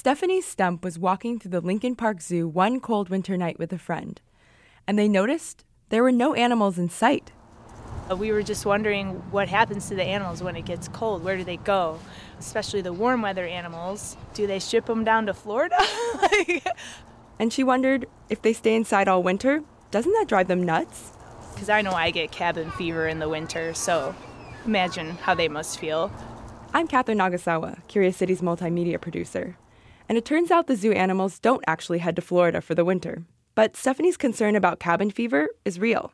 Stephanie Stump was walking through the Lincoln Park Zoo one cold winter night with a friend, and they noticed there were no animals in sight. Uh, we were just wondering what happens to the animals when it gets cold. Where do they go? Especially the warm weather animals. Do they ship them down to Florida? and she wondered if they stay inside all winter, doesn't that drive them nuts? Because I know I get cabin fever in the winter, so imagine how they must feel. I'm Catherine Nagasawa, Curious City's multimedia producer. And it turns out the zoo animals don't actually head to Florida for the winter. But Stephanie's concern about cabin fever is real.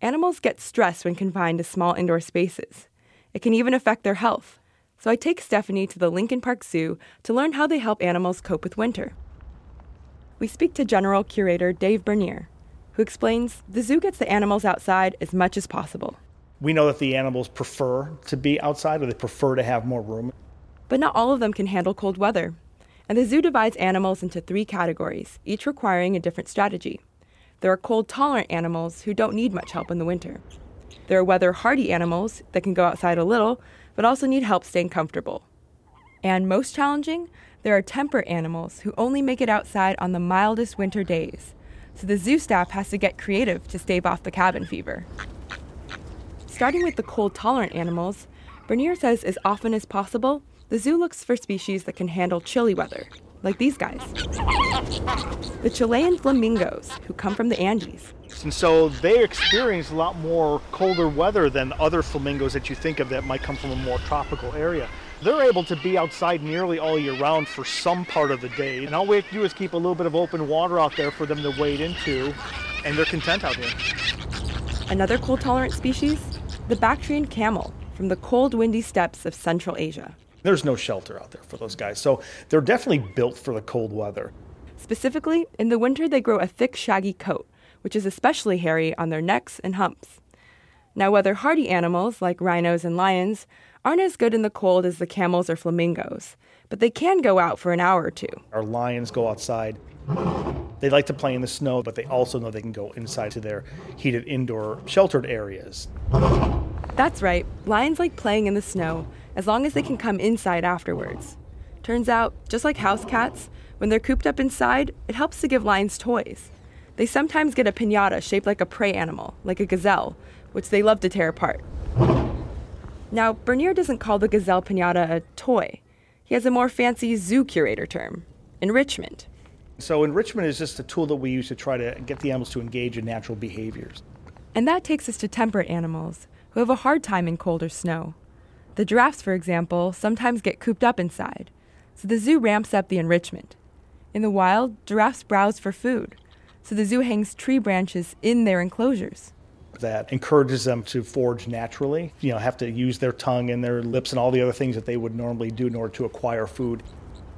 Animals get stressed when confined to small indoor spaces. It can even affect their health. So I take Stephanie to the Lincoln Park Zoo to learn how they help animals cope with winter. We speak to General Curator Dave Bernier, who explains the zoo gets the animals outside as much as possible. We know that the animals prefer to be outside or they prefer to have more room. But not all of them can handle cold weather, and the zoo divides animals into three categories, each requiring a different strategy. There are cold tolerant animals who don't need much help in the winter. There are weather hardy animals that can go outside a little, but also need help staying comfortable. And most challenging, there are temperate animals who only make it outside on the mildest winter days. So the zoo staff has to get creative to stave off the cabin fever. Starting with the cold tolerant animals, Bernier says as often as possible, the zoo looks for species that can handle chilly weather, like these guys. The Chilean flamingos, who come from the Andes. And so they experience a lot more colder weather than other flamingos that you think of that might come from a more tropical area. They're able to be outside nearly all year round for some part of the day. And all we have to do is keep a little bit of open water out there for them to wade into, and they're content out here. Another cold tolerant species? The Bactrian camel from the cold, windy steppes of Central Asia. There's no shelter out there for those guys. So they're definitely built for the cold weather. Specifically, in the winter, they grow a thick, shaggy coat, which is especially hairy on their necks and humps. Now, weather hardy animals like rhinos and lions aren't as good in the cold as the camels or flamingos, but they can go out for an hour or two. Our lions go outside. They like to play in the snow, but they also know they can go inside to their heated indoor sheltered areas. That's right, lions like playing in the snow as long as they can come inside afterwards. Turns out, just like house cats, when they're cooped up inside, it helps to give lions toys. They sometimes get a pinata shaped like a prey animal, like a gazelle, which they love to tear apart. Now, Bernier doesn't call the gazelle pinata a toy. He has a more fancy zoo curator term enrichment. So, enrichment is just a tool that we use to try to get the animals to engage in natural behaviors. And that takes us to temperate animals, who have a hard time in cold or snow. The giraffes, for example, sometimes get cooped up inside, so the zoo ramps up the enrichment. In the wild, giraffes browse for food, so the zoo hangs tree branches in their enclosures. That encourages them to forage naturally, you know, have to use their tongue and their lips and all the other things that they would normally do in order to acquire food.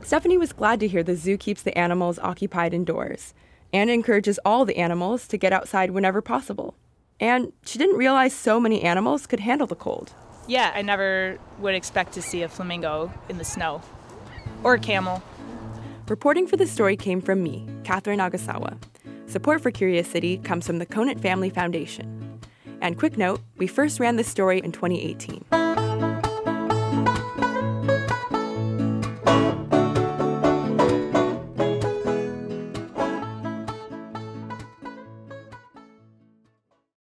Stephanie was glad to hear the zoo keeps the animals occupied indoors and encourages all the animals to get outside whenever possible. And she didn't realize so many animals could handle the cold yeah, I never would expect to see a flamingo in the snow or a camel. Reporting for the story came from me, Catherine Nagasawa. Support for Curious City comes from the Conant Family Foundation. And quick note, we first ran this story in 2018.